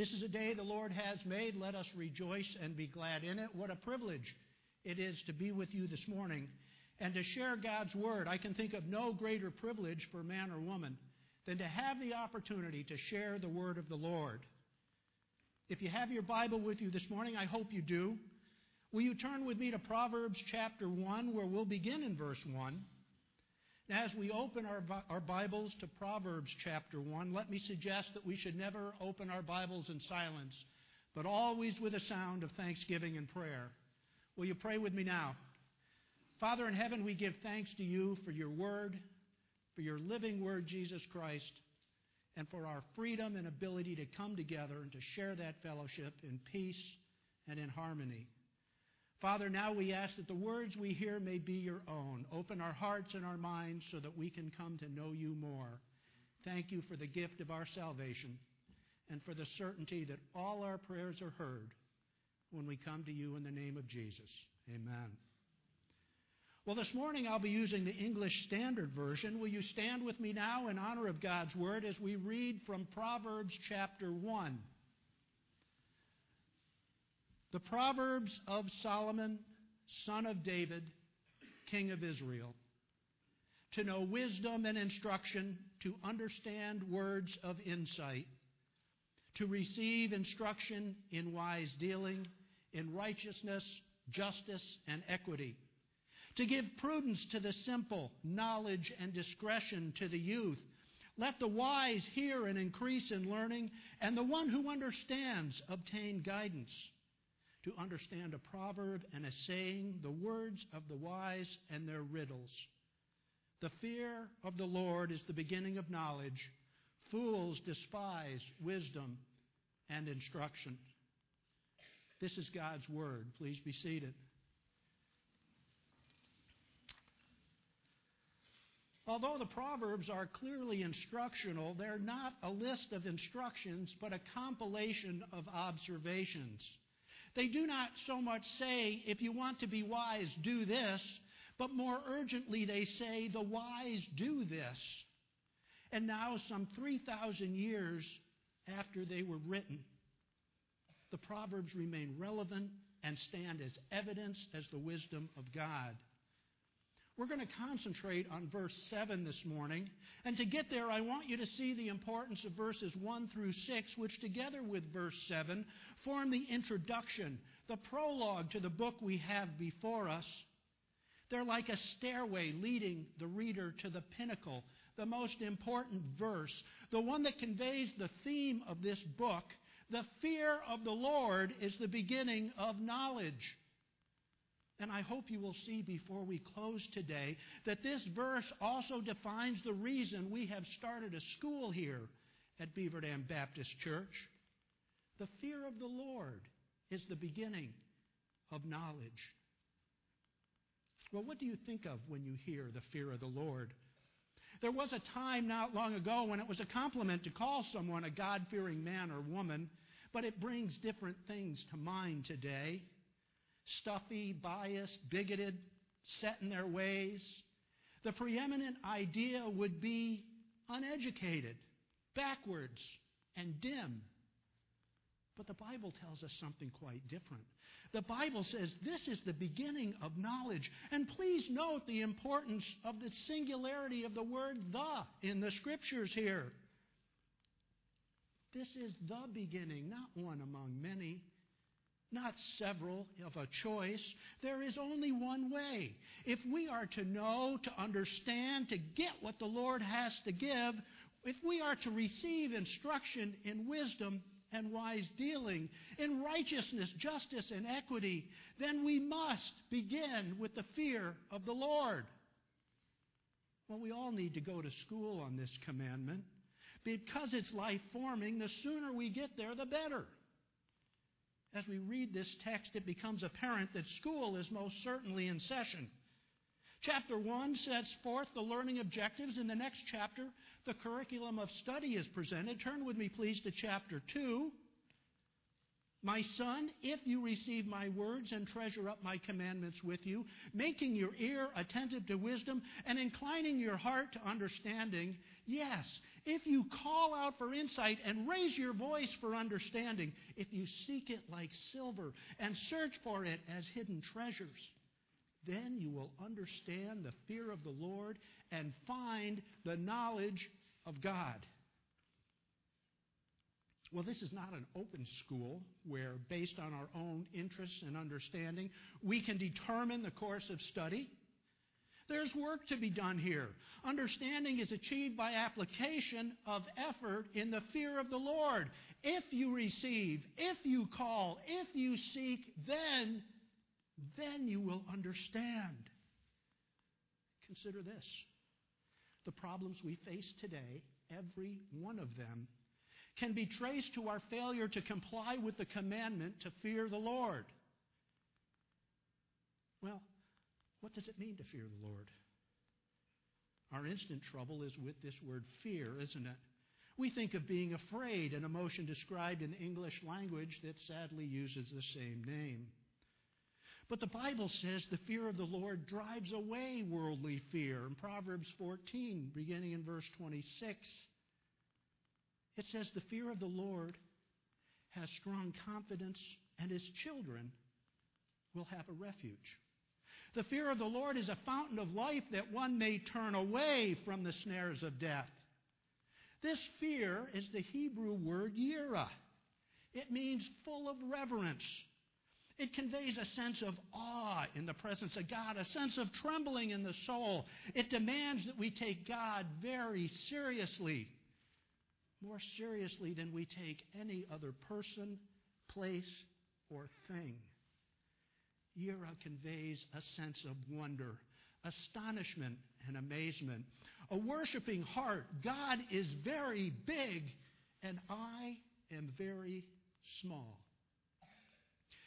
This is a day the Lord has made. Let us rejoice and be glad in it. What a privilege it is to be with you this morning and to share God's Word. I can think of no greater privilege for man or woman than to have the opportunity to share the Word of the Lord. If you have your Bible with you this morning, I hope you do. Will you turn with me to Proverbs chapter 1, where we'll begin in verse 1. As we open our, our Bibles to Proverbs chapter 1, let me suggest that we should never open our Bibles in silence, but always with a sound of thanksgiving and prayer. Will you pray with me now? Father in heaven, we give thanks to you for your word, for your living word, Jesus Christ, and for our freedom and ability to come together and to share that fellowship in peace and in harmony. Father, now we ask that the words we hear may be your own. Open our hearts and our minds so that we can come to know you more. Thank you for the gift of our salvation and for the certainty that all our prayers are heard when we come to you in the name of Jesus. Amen. Well, this morning I'll be using the English Standard Version. Will you stand with me now in honor of God's Word as we read from Proverbs chapter 1? The Proverbs of Solomon, son of David, king of Israel. To know wisdom and instruction, to understand words of insight, to receive instruction in wise dealing, in righteousness, justice, and equity, to give prudence to the simple, knowledge and discretion to the youth. Let the wise hear and increase in learning, and the one who understands obtain guidance to understand a proverb and a saying, the words of the wise and their riddles. The fear of the Lord is the beginning of knowledge. Fools despise wisdom and instruction. This is God's word. Please be seated. Although the Proverbs are clearly instructional, they're not a list of instructions, but a compilation of observations. They do not so much say, if you want to be wise, do this, but more urgently they say, the wise do this. And now, some 3,000 years after they were written, the Proverbs remain relevant and stand as evidence as the wisdom of God. We're going to concentrate on verse 7 this morning. And to get there, I want you to see the importance of verses 1 through 6, which together with verse 7 form the introduction, the prologue to the book we have before us. They're like a stairway leading the reader to the pinnacle, the most important verse, the one that conveys the theme of this book. The fear of the Lord is the beginning of knowledge. And I hope you will see before we close today that this verse also defines the reason we have started a school here at Beaver Dam Baptist Church. The fear of the Lord is the beginning of knowledge. Well, what do you think of when you hear the fear of the Lord? There was a time not long ago when it was a compliment to call someone a God fearing man or woman, but it brings different things to mind today stuffy, biased, bigoted, set in their ways. The preeminent idea would be uneducated, backwards, and dim. But the Bible tells us something quite different. The Bible says this is the beginning of knowledge. And please note the importance of the singularity of the word the in the scriptures here. This is the beginning, not one among many not several of a choice. There is only one way. If we are to know, to understand, to get what the Lord has to give, if we are to receive instruction in wisdom and wise dealing, in righteousness, justice, and equity, then we must begin with the fear of the Lord. Well, we all need to go to school on this commandment. Because it's life forming, the sooner we get there, the better. As we read this text, it becomes apparent that school is most certainly in session. Chapter 1 sets forth the learning objectives. In the next chapter, the curriculum of study is presented. Turn with me, please, to chapter 2. My son, if you receive my words and treasure up my commandments with you, making your ear attentive to wisdom and inclining your heart to understanding, yes, if you call out for insight and raise your voice for understanding, if you seek it like silver and search for it as hidden treasures, then you will understand the fear of the Lord and find the knowledge of God. Well, this is not an open school where, based on our own interests and understanding, we can determine the course of study. There's work to be done here. Understanding is achieved by application of effort in the fear of the Lord. If you receive, if you call, if you seek, then, then you will understand. Consider this. The problems we face today, every one of them can be traced to our failure to comply with the commandment to fear the Lord. Well, what does it mean to fear the Lord? Our instant trouble is with this word fear, isn't it? We think of being afraid, an emotion described in the English language that sadly uses the same name. But the Bible says the fear of the Lord drives away worldly fear. In Proverbs 14, beginning in verse 26, it says, The fear of the Lord has strong confidence, and his children will have a refuge. The fear of the Lord is a fountain of life that one may turn away from the snares of death. This fear is the Hebrew word yira. It means full of reverence. It conveys a sense of awe in the presence of God, a sense of trembling in the soul. It demands that we take God very seriously more seriously than we take any other person, place, or thing. Yirah conveys a sense of wonder, astonishment, and amazement. A worshiping heart. God is very big, and I am very small.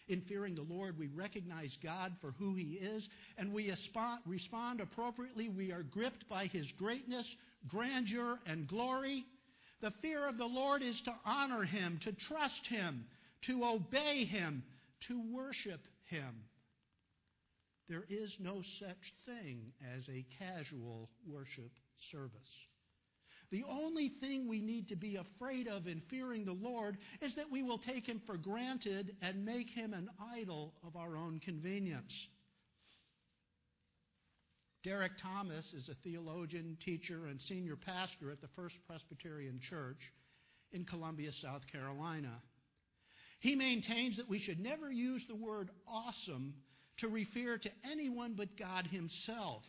In fearing the Lord, we recognize God for who He is, and we respond appropriately. We are gripped by His greatness, grandeur, and glory. The fear of the Lord is to honor Him, to trust Him, to obey Him, to worship Him. There is no such thing as a casual worship service. The only thing we need to be afraid of in fearing the Lord is that we will take Him for granted and make Him an idol of our own convenience. Derek Thomas is a theologian, teacher, and senior pastor at the First Presbyterian Church in Columbia, South Carolina. He maintains that we should never use the word awesome to refer to anyone but God Himself.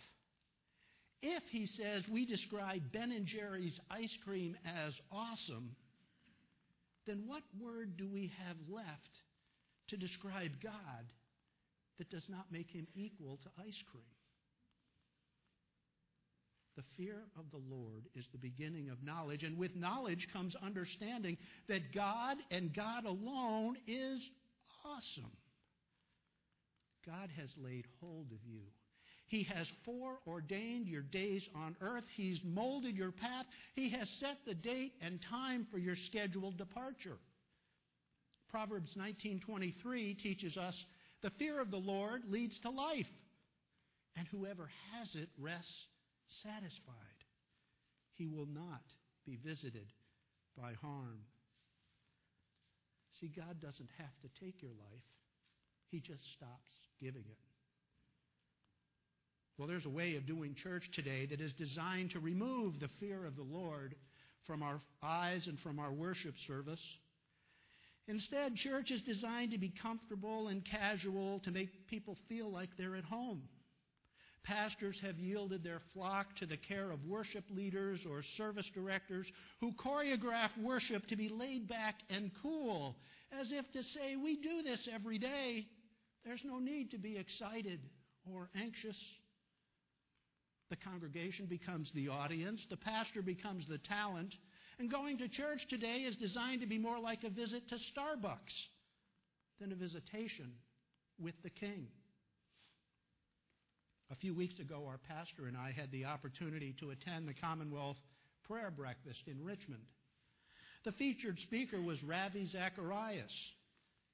If, he says, we describe Ben and Jerry's ice cream as awesome, then what word do we have left to describe God that does not make him equal to ice cream? The fear of the Lord is the beginning of knowledge, and with knowledge comes understanding that God and God alone is awesome. God has laid hold of you. He has foreordained your days on earth. He's molded your path. He has set the date and time for your scheduled departure. Proverbs 19:23 teaches us, "The fear of the Lord leads to life, and whoever has it rests satisfied. He will not be visited by harm. See, God doesn't have to take your life, He just stops giving it. Well, there's a way of doing church today that is designed to remove the fear of the Lord from our eyes and from our worship service. Instead, church is designed to be comfortable and casual to make people feel like they're at home. Pastors have yielded their flock to the care of worship leaders or service directors who choreograph worship to be laid back and cool, as if to say, We do this every day. There's no need to be excited or anxious. The congregation becomes the audience, the pastor becomes the talent, and going to church today is designed to be more like a visit to Starbucks than a visitation with the King. A few weeks ago, our pastor and I had the opportunity to attend the Commonwealth Prayer Breakfast in Richmond. The featured speaker was Ravi Zacharias.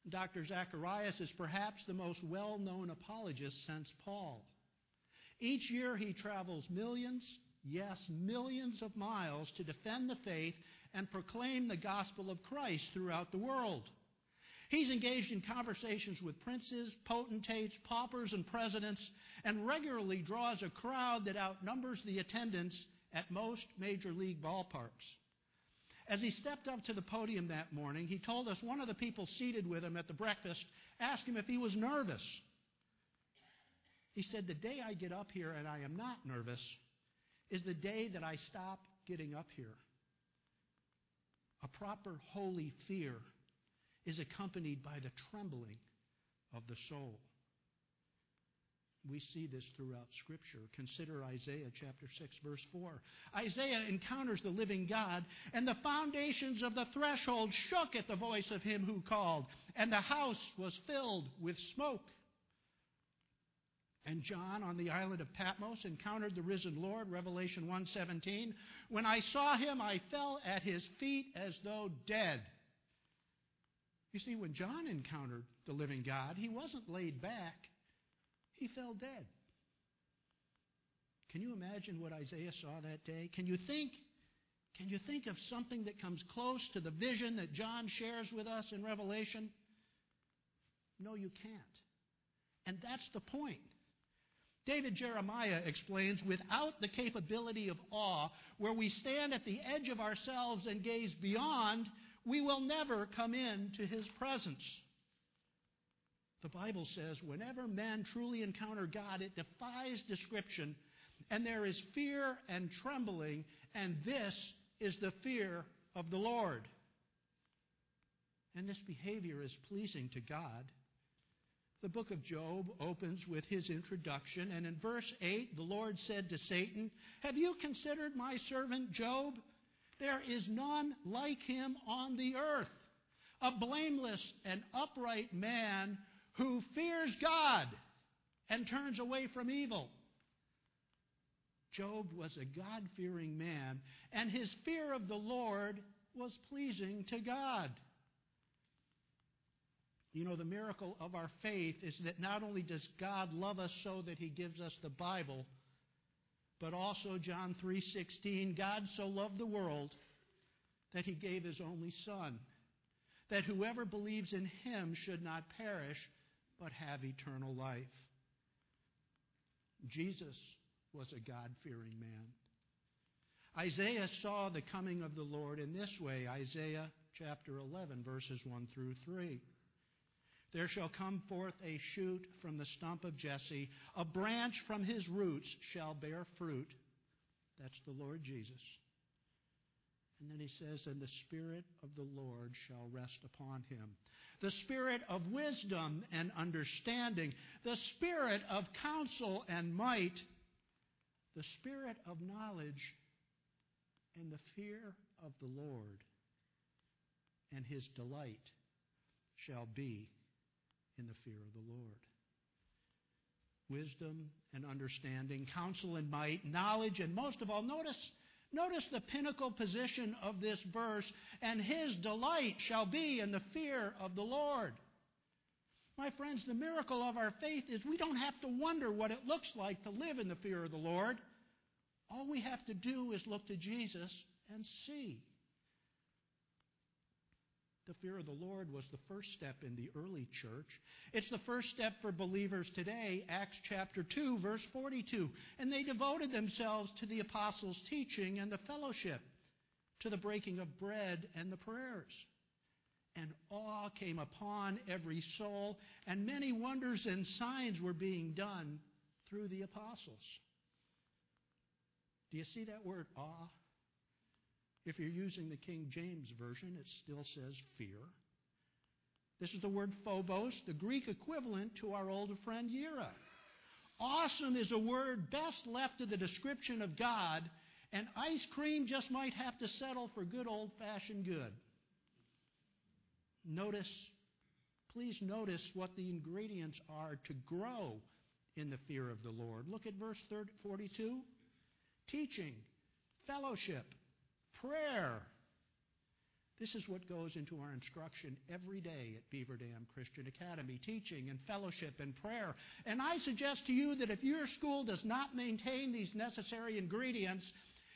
Dr. Zacharias is perhaps the most well known apologist since Paul. Each year he travels millions, yes, millions of miles to defend the faith and proclaim the gospel of Christ throughout the world. He's engaged in conversations with princes, potentates, paupers, and presidents, and regularly draws a crowd that outnumbers the attendance at most major league ballparks. As he stepped up to the podium that morning, he told us one of the people seated with him at the breakfast asked him if he was nervous. He said, The day I get up here and I am not nervous is the day that I stop getting up here. A proper holy fear is accompanied by the trembling of the soul. We see this throughout Scripture. Consider Isaiah chapter 6, verse 4. Isaiah encounters the living God, and the foundations of the threshold shook at the voice of him who called, and the house was filled with smoke. And John on the island of Patmos encountered the risen Lord, Revelation 1:17. When I saw him, I fell at his feet as though dead. You see, when John encountered the living God, he wasn't laid back, he fell dead. Can you imagine what Isaiah saw that day? Can you think can you think of something that comes close to the vision that John shares with us in Revelation? No, you can't. And that's the point. David Jeremiah explains without the capability of awe, where we stand at the edge of ourselves and gaze beyond, we will never come into his presence. The Bible says whenever men truly encounter God, it defies description, and there is fear and trembling, and this is the fear of the Lord. And this behavior is pleasing to God. The book of Job opens with his introduction, and in verse 8, the Lord said to Satan, Have you considered my servant Job? There is none like him on the earth, a blameless and upright man who fears God and turns away from evil. Job was a God fearing man, and his fear of the Lord was pleasing to God. You know, the miracle of our faith is that not only does God love us so that he gives us the Bible, but also John 3:16, God so loved the world that he gave his only son, that whoever believes in him should not perish but have eternal life. Jesus was a God fearing man. Isaiah saw the coming of the Lord in this way Isaiah chapter 11, verses 1 through 3. There shall come forth a shoot from the stump of Jesse, a branch from his roots shall bear fruit. That's the Lord Jesus. And then he says, And the Spirit of the Lord shall rest upon him. The Spirit of wisdom and understanding, the Spirit of counsel and might, the Spirit of knowledge and the fear of the Lord. And his delight shall be in the fear of the Lord. Wisdom and understanding, counsel and might, knowledge, and most of all, notice Notice the pinnacle position of this verse, and his delight shall be in the fear of the Lord. My friends, the miracle of our faith is we don't have to wonder what it looks like to live in the fear of the Lord. All we have to do is look to Jesus and see. The fear of the Lord was the first step in the early church. It's the first step for believers today, Acts chapter 2, verse 42. And they devoted themselves to the apostles' teaching and the fellowship, to the breaking of bread and the prayers. And awe came upon every soul, and many wonders and signs were being done through the apostles. Do you see that word awe? If you're using the King James Version, it still says fear. This is the word phobos, the Greek equivalent to our old friend Yira. Awesome is a word best left to the description of God, and ice cream just might have to settle for good old fashioned good. Notice, please notice what the ingredients are to grow in the fear of the Lord. Look at verse 42 teaching, fellowship, prayer. This is what goes into our instruction every day at Beaver Dam Christian Academy teaching and fellowship and prayer. And I suggest to you that if your school does not maintain these necessary ingredients,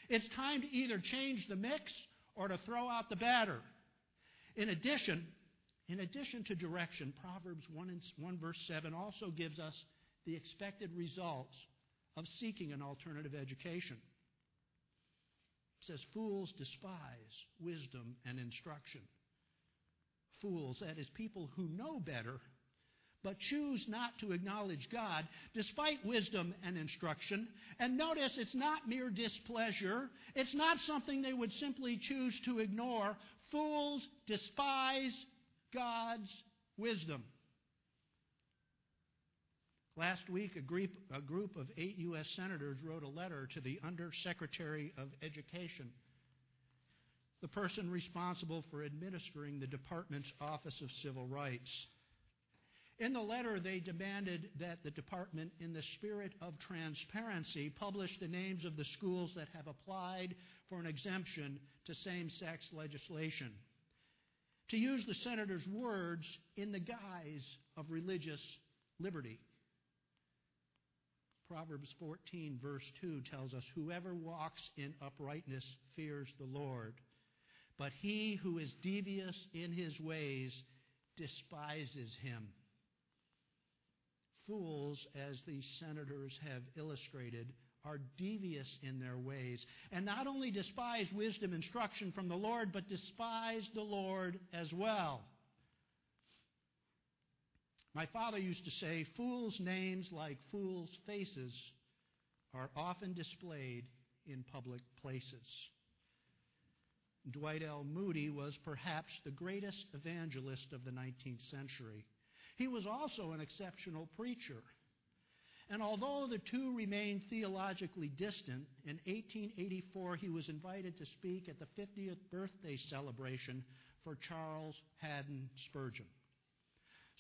it's time to either change the mix or to throw out the batter. In addition, in addition to direction, Proverbs 1, and 1 verse 7 also gives us the expected results of seeking an alternative education. Says, Fools despise wisdom and instruction. Fools, that is, people who know better, but choose not to acknowledge God despite wisdom and instruction. And notice it's not mere displeasure, it's not something they would simply choose to ignore. Fools despise God's wisdom. Last week, a group, a group of eight U.S. senators wrote a letter to the Undersecretary of Education, the person responsible for administering the department's Office of Civil Rights. In the letter, they demanded that the department, in the spirit of transparency, publish the names of the schools that have applied for an exemption to same sex legislation. To use the senator's words, in the guise of religious liberty. Proverbs 14, verse 2 tells us, Whoever walks in uprightness fears the Lord, but he who is devious in his ways despises him. Fools, as these senators have illustrated, are devious in their ways, and not only despise wisdom instruction from the Lord, but despise the Lord as well. My father used to say, Fools' names, like fools' faces, are often displayed in public places. Dwight L. Moody was perhaps the greatest evangelist of the 19th century. He was also an exceptional preacher. And although the two remained theologically distant, in 1884 he was invited to speak at the 50th birthday celebration for Charles Haddon Spurgeon.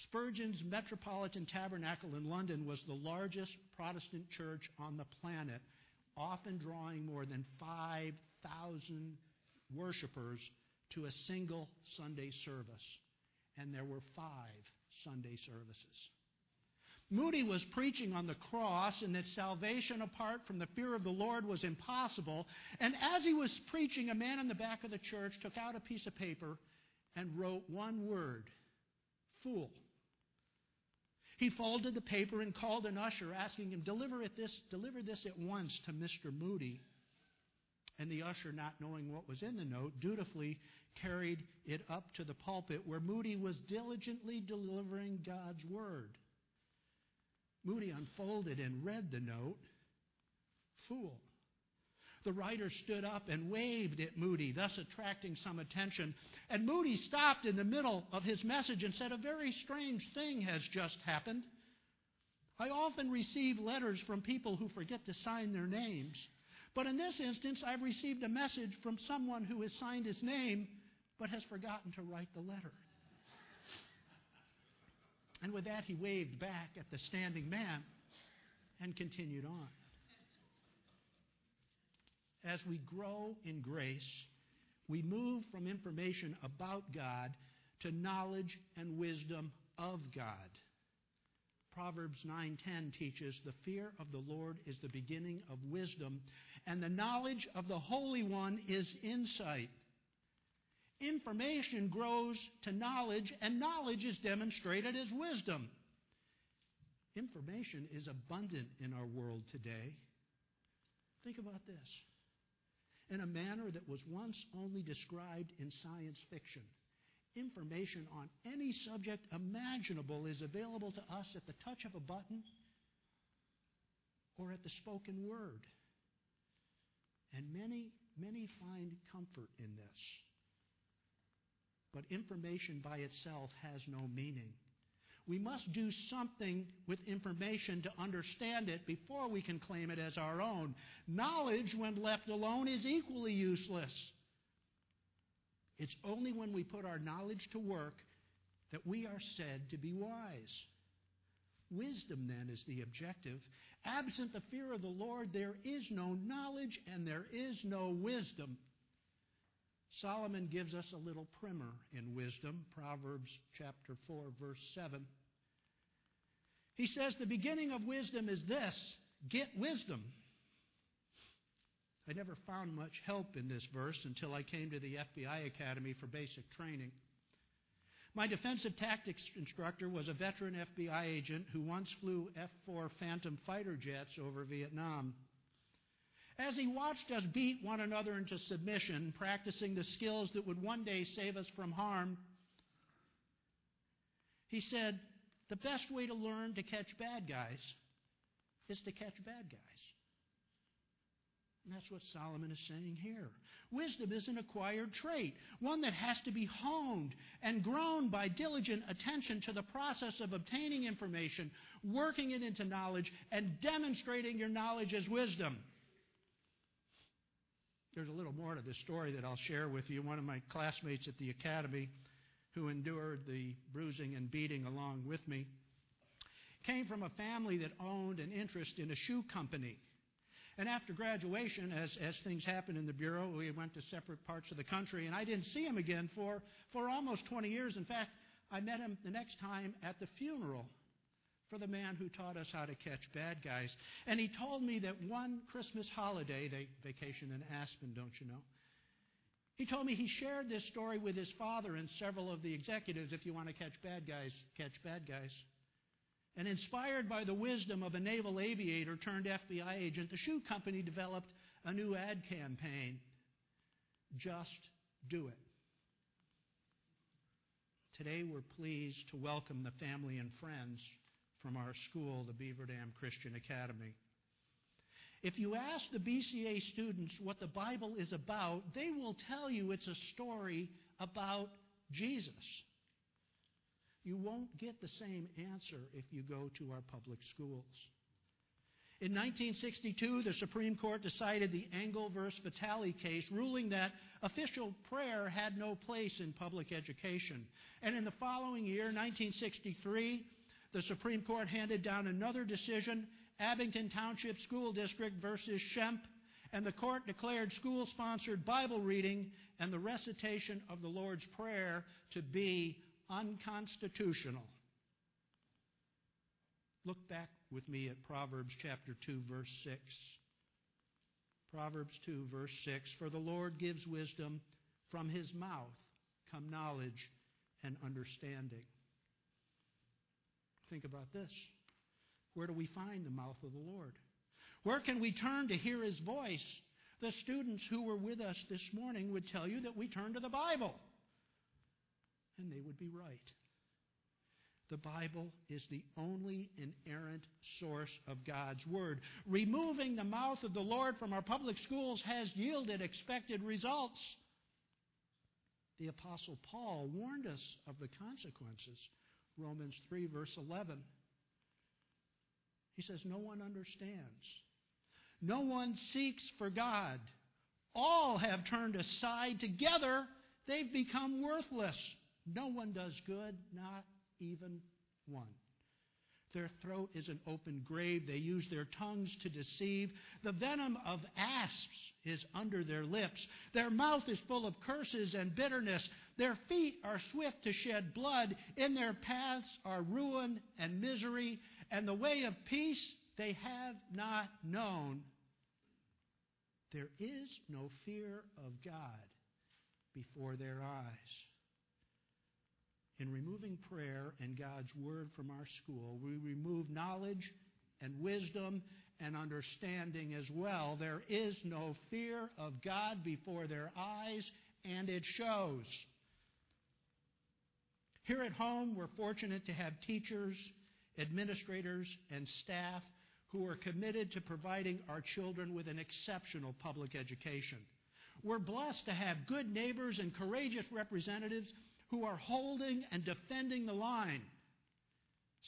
Spurgeon's Metropolitan Tabernacle in London was the largest Protestant church on the planet, often drawing more than 5,000 worshippers to a single Sunday service. And there were five Sunday services. Moody was preaching on the cross and that salvation apart from the fear of the Lord was impossible. And as he was preaching, a man in the back of the church took out a piece of paper and wrote one word fool. He folded the paper and called an usher, asking him, deliver, it this, deliver this at once to Mr. Moody. And the usher, not knowing what was in the note, dutifully carried it up to the pulpit where Moody was diligently delivering God's word. Moody unfolded and read the note. Fool. The writer stood up and waved at Moody, thus attracting some attention. And Moody stopped in the middle of his message and said, A very strange thing has just happened. I often receive letters from people who forget to sign their names. But in this instance, I've received a message from someone who has signed his name but has forgotten to write the letter. And with that, he waved back at the standing man and continued on. As we grow in grace, we move from information about God to knowledge and wisdom of God. Proverbs 9:10 teaches the fear of the Lord is the beginning of wisdom and the knowledge of the Holy One is insight. Information grows to knowledge and knowledge is demonstrated as wisdom. Information is abundant in our world today. Think about this in a manner that was once only described in science fiction. Information on any subject imaginable is available to us at the touch of a button or at the spoken word. And many, many find comfort in this. But information by itself has no meaning. We must do something with information to understand it before we can claim it as our own. Knowledge, when left alone, is equally useless. It's only when we put our knowledge to work that we are said to be wise. Wisdom, then, is the objective. Absent the fear of the Lord, there is no knowledge and there is no wisdom. Solomon gives us a little primer in wisdom, Proverbs chapter 4, verse 7. He says, The beginning of wisdom is this get wisdom. I never found much help in this verse until I came to the FBI Academy for basic training. My defensive tactics instructor was a veteran FBI agent who once flew F 4 Phantom fighter jets over Vietnam. As he watched us beat one another into submission, practicing the skills that would one day save us from harm, he said, The best way to learn to catch bad guys is to catch bad guys. And that's what Solomon is saying here. Wisdom is an acquired trait, one that has to be honed and grown by diligent attention to the process of obtaining information, working it into knowledge, and demonstrating your knowledge as wisdom. There's a little more to this story that I'll share with you. One of my classmates at the academy, who endured the bruising and beating along with me, came from a family that owned an interest in a shoe company. And after graduation, as, as things happened in the Bureau, we went to separate parts of the country, and I didn't see him again for, for almost 20 years. In fact, I met him the next time at the funeral for the man who taught us how to catch bad guys. And he told me that one Christmas holiday, they vacation in Aspen, don't you know? He told me he shared this story with his father and several of the executives. If you want to catch bad guys, catch bad guys. And inspired by the wisdom of a naval aviator turned FBI agent, the shoe company developed a new ad campaign. Just do it. Today we're pleased to welcome the family and friends from our school, the Beaver Dam Christian Academy. If you ask the BCA students what the Bible is about, they will tell you it's a story about Jesus. You won't get the same answer if you go to our public schools. In 1962, the Supreme Court decided the Engel versus Vitale case, ruling that official prayer had no place in public education. And in the following year, 1963, the Supreme Court handed down another decision, Abington Township School District versus Schempp, and the court declared school sponsored Bible reading and the recitation of the Lord's Prayer to be unconstitutional. Look back with me at Proverbs chapter 2, verse 6. Proverbs 2, verse 6 For the Lord gives wisdom, from his mouth come knowledge and understanding. Think about this. Where do we find the mouth of the Lord? Where can we turn to hear his voice? The students who were with us this morning would tell you that we turn to the Bible. And they would be right. The Bible is the only inerrant source of God's Word. Removing the mouth of the Lord from our public schools has yielded expected results. The Apostle Paul warned us of the consequences Romans 3, verse 11. He says, No one understands. No one seeks for God. All have turned aside. Together, they've become worthless. No one does good, not even one. Their throat is an open grave. They use their tongues to deceive. The venom of asps is under their lips. Their mouth is full of curses and bitterness. Their feet are swift to shed blood. In their paths are ruin and misery. And the way of peace they have not known. There is no fear of God before their eyes. In removing prayer and God's Word from our school, we remove knowledge and wisdom and understanding as well. There is no fear of God before their eyes, and it shows. Here at home, we're fortunate to have teachers, administrators, and staff who are committed to providing our children with an exceptional public education. We're blessed to have good neighbors and courageous representatives who are holding and defending the line.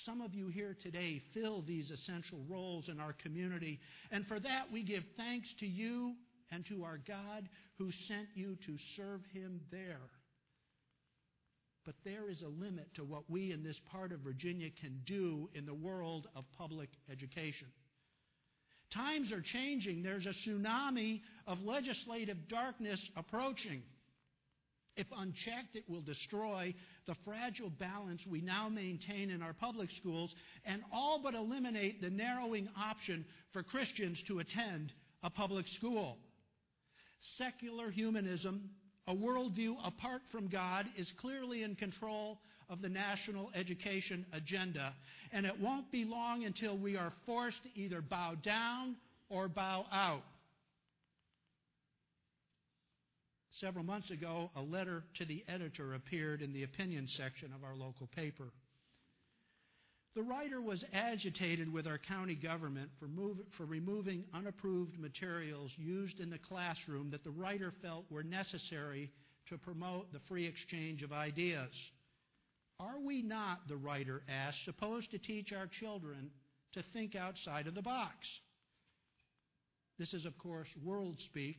Some of you here today fill these essential roles in our community, and for that we give thanks to you and to our God who sent you to serve Him there. But there is a limit to what we in this part of Virginia can do in the world of public education. Times are changing. There's a tsunami of legislative darkness approaching. If unchecked, it will destroy the fragile balance we now maintain in our public schools and all but eliminate the narrowing option for Christians to attend a public school. Secular humanism, a worldview apart from God, is clearly in control of the national education agenda, and it won't be long until we are forced to either bow down or bow out. Several months ago, a letter to the editor appeared in the opinion section of our local paper. The writer was agitated with our county government for, move, for, removing unapproved materials used in the classroom that the writer felt were necessary to promote the free exchange of ideas. Are we not, the writer asked, supposed to teach our children to think outside of the box? This is, of course, world speak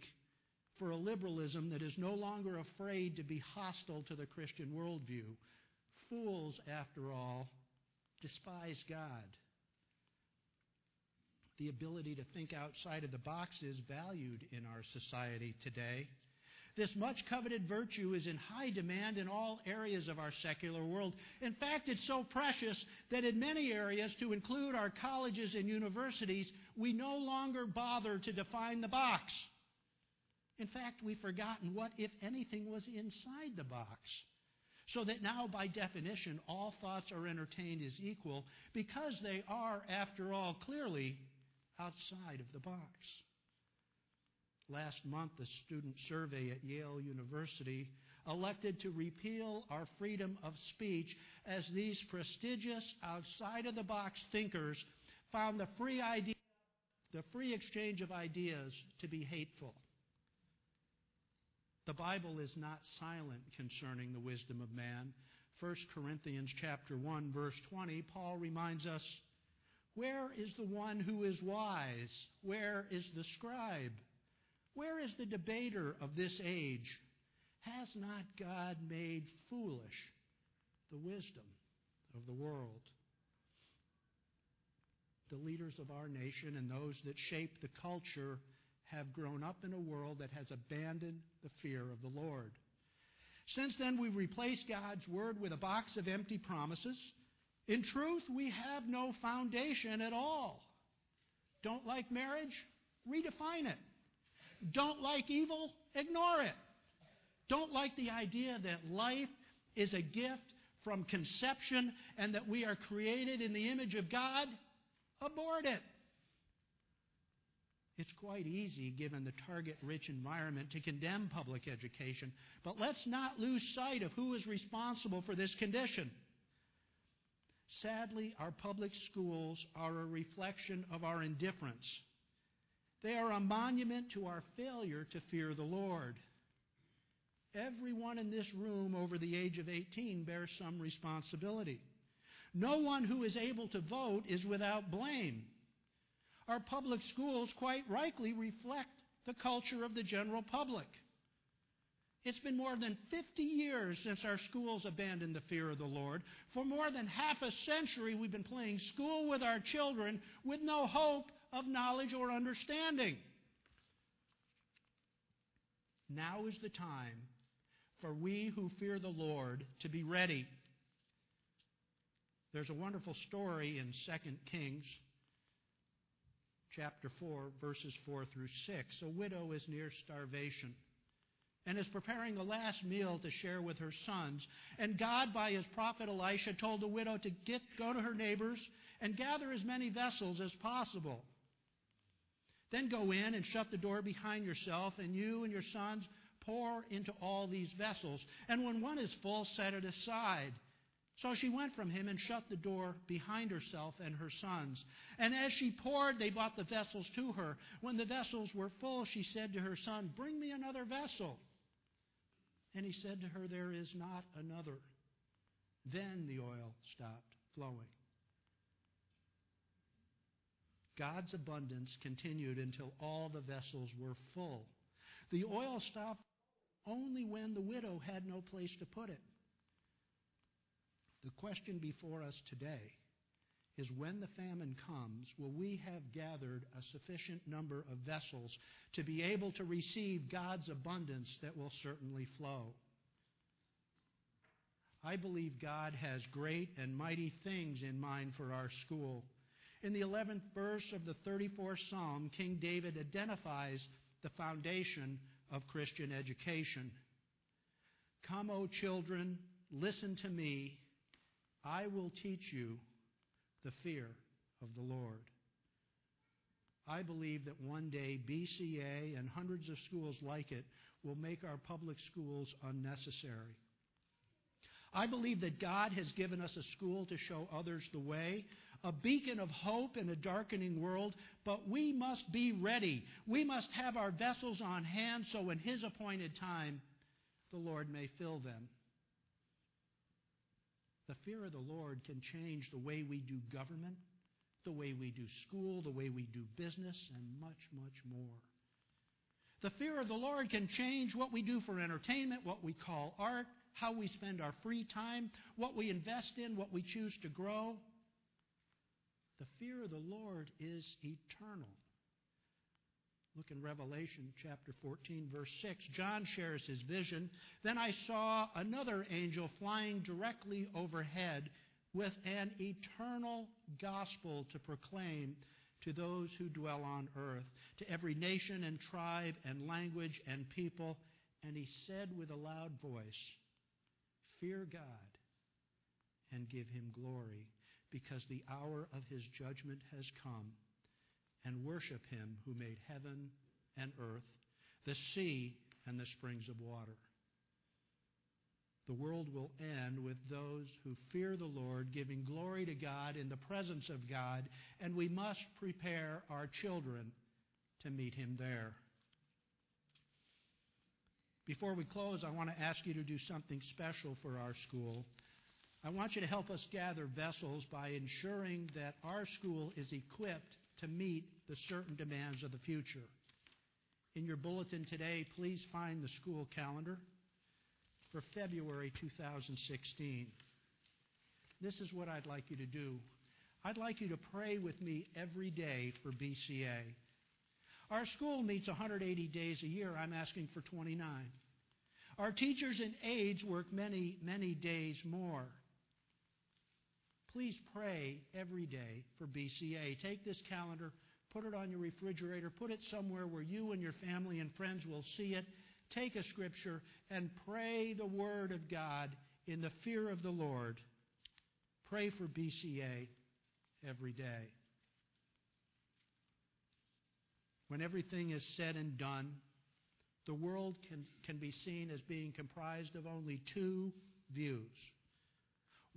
for a liberalism that is no longer afraid to be hostile to the Christian worldview. Fools, after all, despise God. The ability to think outside of the box is valued in our society today. This much coveted virtue is in high demand in all areas of our secular world. In fact, it's so precious that in many areas, to include our colleges and universities, we no longer bother to define the box. In fact, we've forgotten what, if anything, was inside the box. So that now, by definition, all thoughts are entertained as equal because they are, after all, clearly outside of the box. Last month, a student survey at Yale University elected to repeal our freedom of speech as these prestigious, outside of the box thinkers found the free idea, the free exchange of ideas to be hateful. The Bible is not silent concerning the wisdom of man. 1 Corinthians chapter 1 verse 20, Paul reminds us, where is the one who is wise? Where is the scribe? Where is the debater of this age? Has not God made foolish the wisdom of the world? The leaders of our nation and those that shape the culture have grown up in a world that has abandoned the fear of the Lord. Since then, we've replaced God's word with a box of empty promises. In truth, we have no foundation at all. Don't like marriage? Redefine it. Don't like evil? Ignore it. Don't like the idea that life is a gift from conception and that we are created in the image of God? Abort it. It's quite easy, given the target rich environment, to condemn public education. But let's not lose sight of who is responsible for this condition. Sadly, our public schools are a reflection of our indifference. They are a monument to our failure to fear the Lord. Everyone in this room over the age of 18 bears some responsibility. No one who is able to vote is without blame our public schools quite rightly reflect the culture of the general public. It's been more than 50 years since our schools abandoned the fear of the Lord. For more than half a century, we've been playing school with our children with no hope of knowledge or understanding. Now is the time for we who fear the Lord to be ready. There's a wonderful story in 2 Kings chapter 4, verses 4 through 6. A widow is near starvation and is preparing the last meal to share with her sons. And God, by his prophet Elisha, told the widow to get, go to her neighbors and gather as many vessels as possible. Then go in and shut the door behind yourself, and you and your sons pour into all these vessels. And when one is full, set it aside. So she went from him and shut the door behind herself and her sons. And as she poured, they brought the vessels to her. When the vessels were full, she said to her son, Bring me another vessel. And he said to her, There is not another. Then the oil stopped flowing. God's abundance continued until all the vessels were full. The oil stopped only when the widow had no place to put it. The question before us today is when the famine comes, will we have gathered a sufficient number of vessels to be able to receive God's abundance that will certainly flow? I believe God has great and mighty things in mind for our school. In the 11th verse of the 34th Psalm, King David identifies the foundation of Christian education. Come, O children, listen to me. I will teach you the fear of the Lord. I believe that one day BCA and hundreds of schools like it will make our public schools unnecessary. I believe that God has given us a school to show others the way, a beacon of hope in a darkening world, but we must be ready. We must have our vessels on hand so in His appointed time the Lord may fill them. The fear of the Lord can change the way we do government, the way we do school, the way we do business, and much, much more. The fear of the Lord can change what we do for entertainment, what we call art, how we spend our free time, what we invest in, what we choose to grow. The fear of the Lord is eternal. Look in Revelation chapter 14, verse 6. John shares his vision. Then I saw another angel flying directly overhead with an eternal gospel to proclaim to those who dwell on earth, to every nation and tribe and language and people. And he said with a loud voice, Fear God and give him glory, because the hour of his judgment has come and worship him who made heaven and earth, the sea and the springs of water. The world will end with those who fear the Lord, giving glory to God in the presence of God, and we must prepare our children to meet him there. Before we close, I want to ask you to do something special for our school. I want you to help us gather vessels by ensuring that our school is equipped to meet the certain demands of the future. In your bulletin today, please find the school calendar for February 2016. This is what I'd like you to do. I'd like you to pray with me every day for BCA. Our school meets 180 days a year. I'm asking for 29. Our teachers and aides work many, many days more. Please pray every day for BCA. Take this calendar, put it on your refrigerator, put it somewhere where you and your family and friends will see it. Take a scripture and pray the Word of God in the fear of the Lord. Pray for BCA every day. When everything is said and done, the world can, can be seen as being comprised of only two views.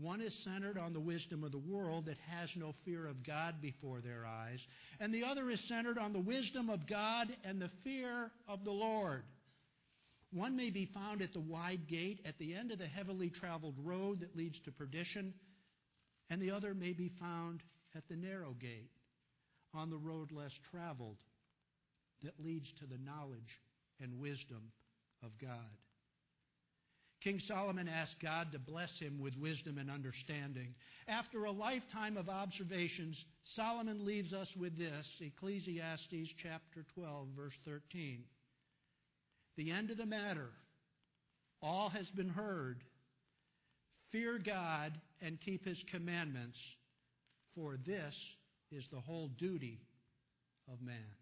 One is centered on the wisdom of the world that has no fear of God before their eyes, and the other is centered on the wisdom of God and the fear of the Lord. One may be found at the wide gate at the end of the heavily traveled road that leads to perdition, and the other may be found at the narrow gate on the road less traveled that leads to the knowledge and wisdom of God. King Solomon asked God to bless him with wisdom and understanding. After a lifetime of observations, Solomon leaves us with this Ecclesiastes chapter 12, verse 13. The end of the matter, all has been heard. Fear God and keep his commandments, for this is the whole duty of man.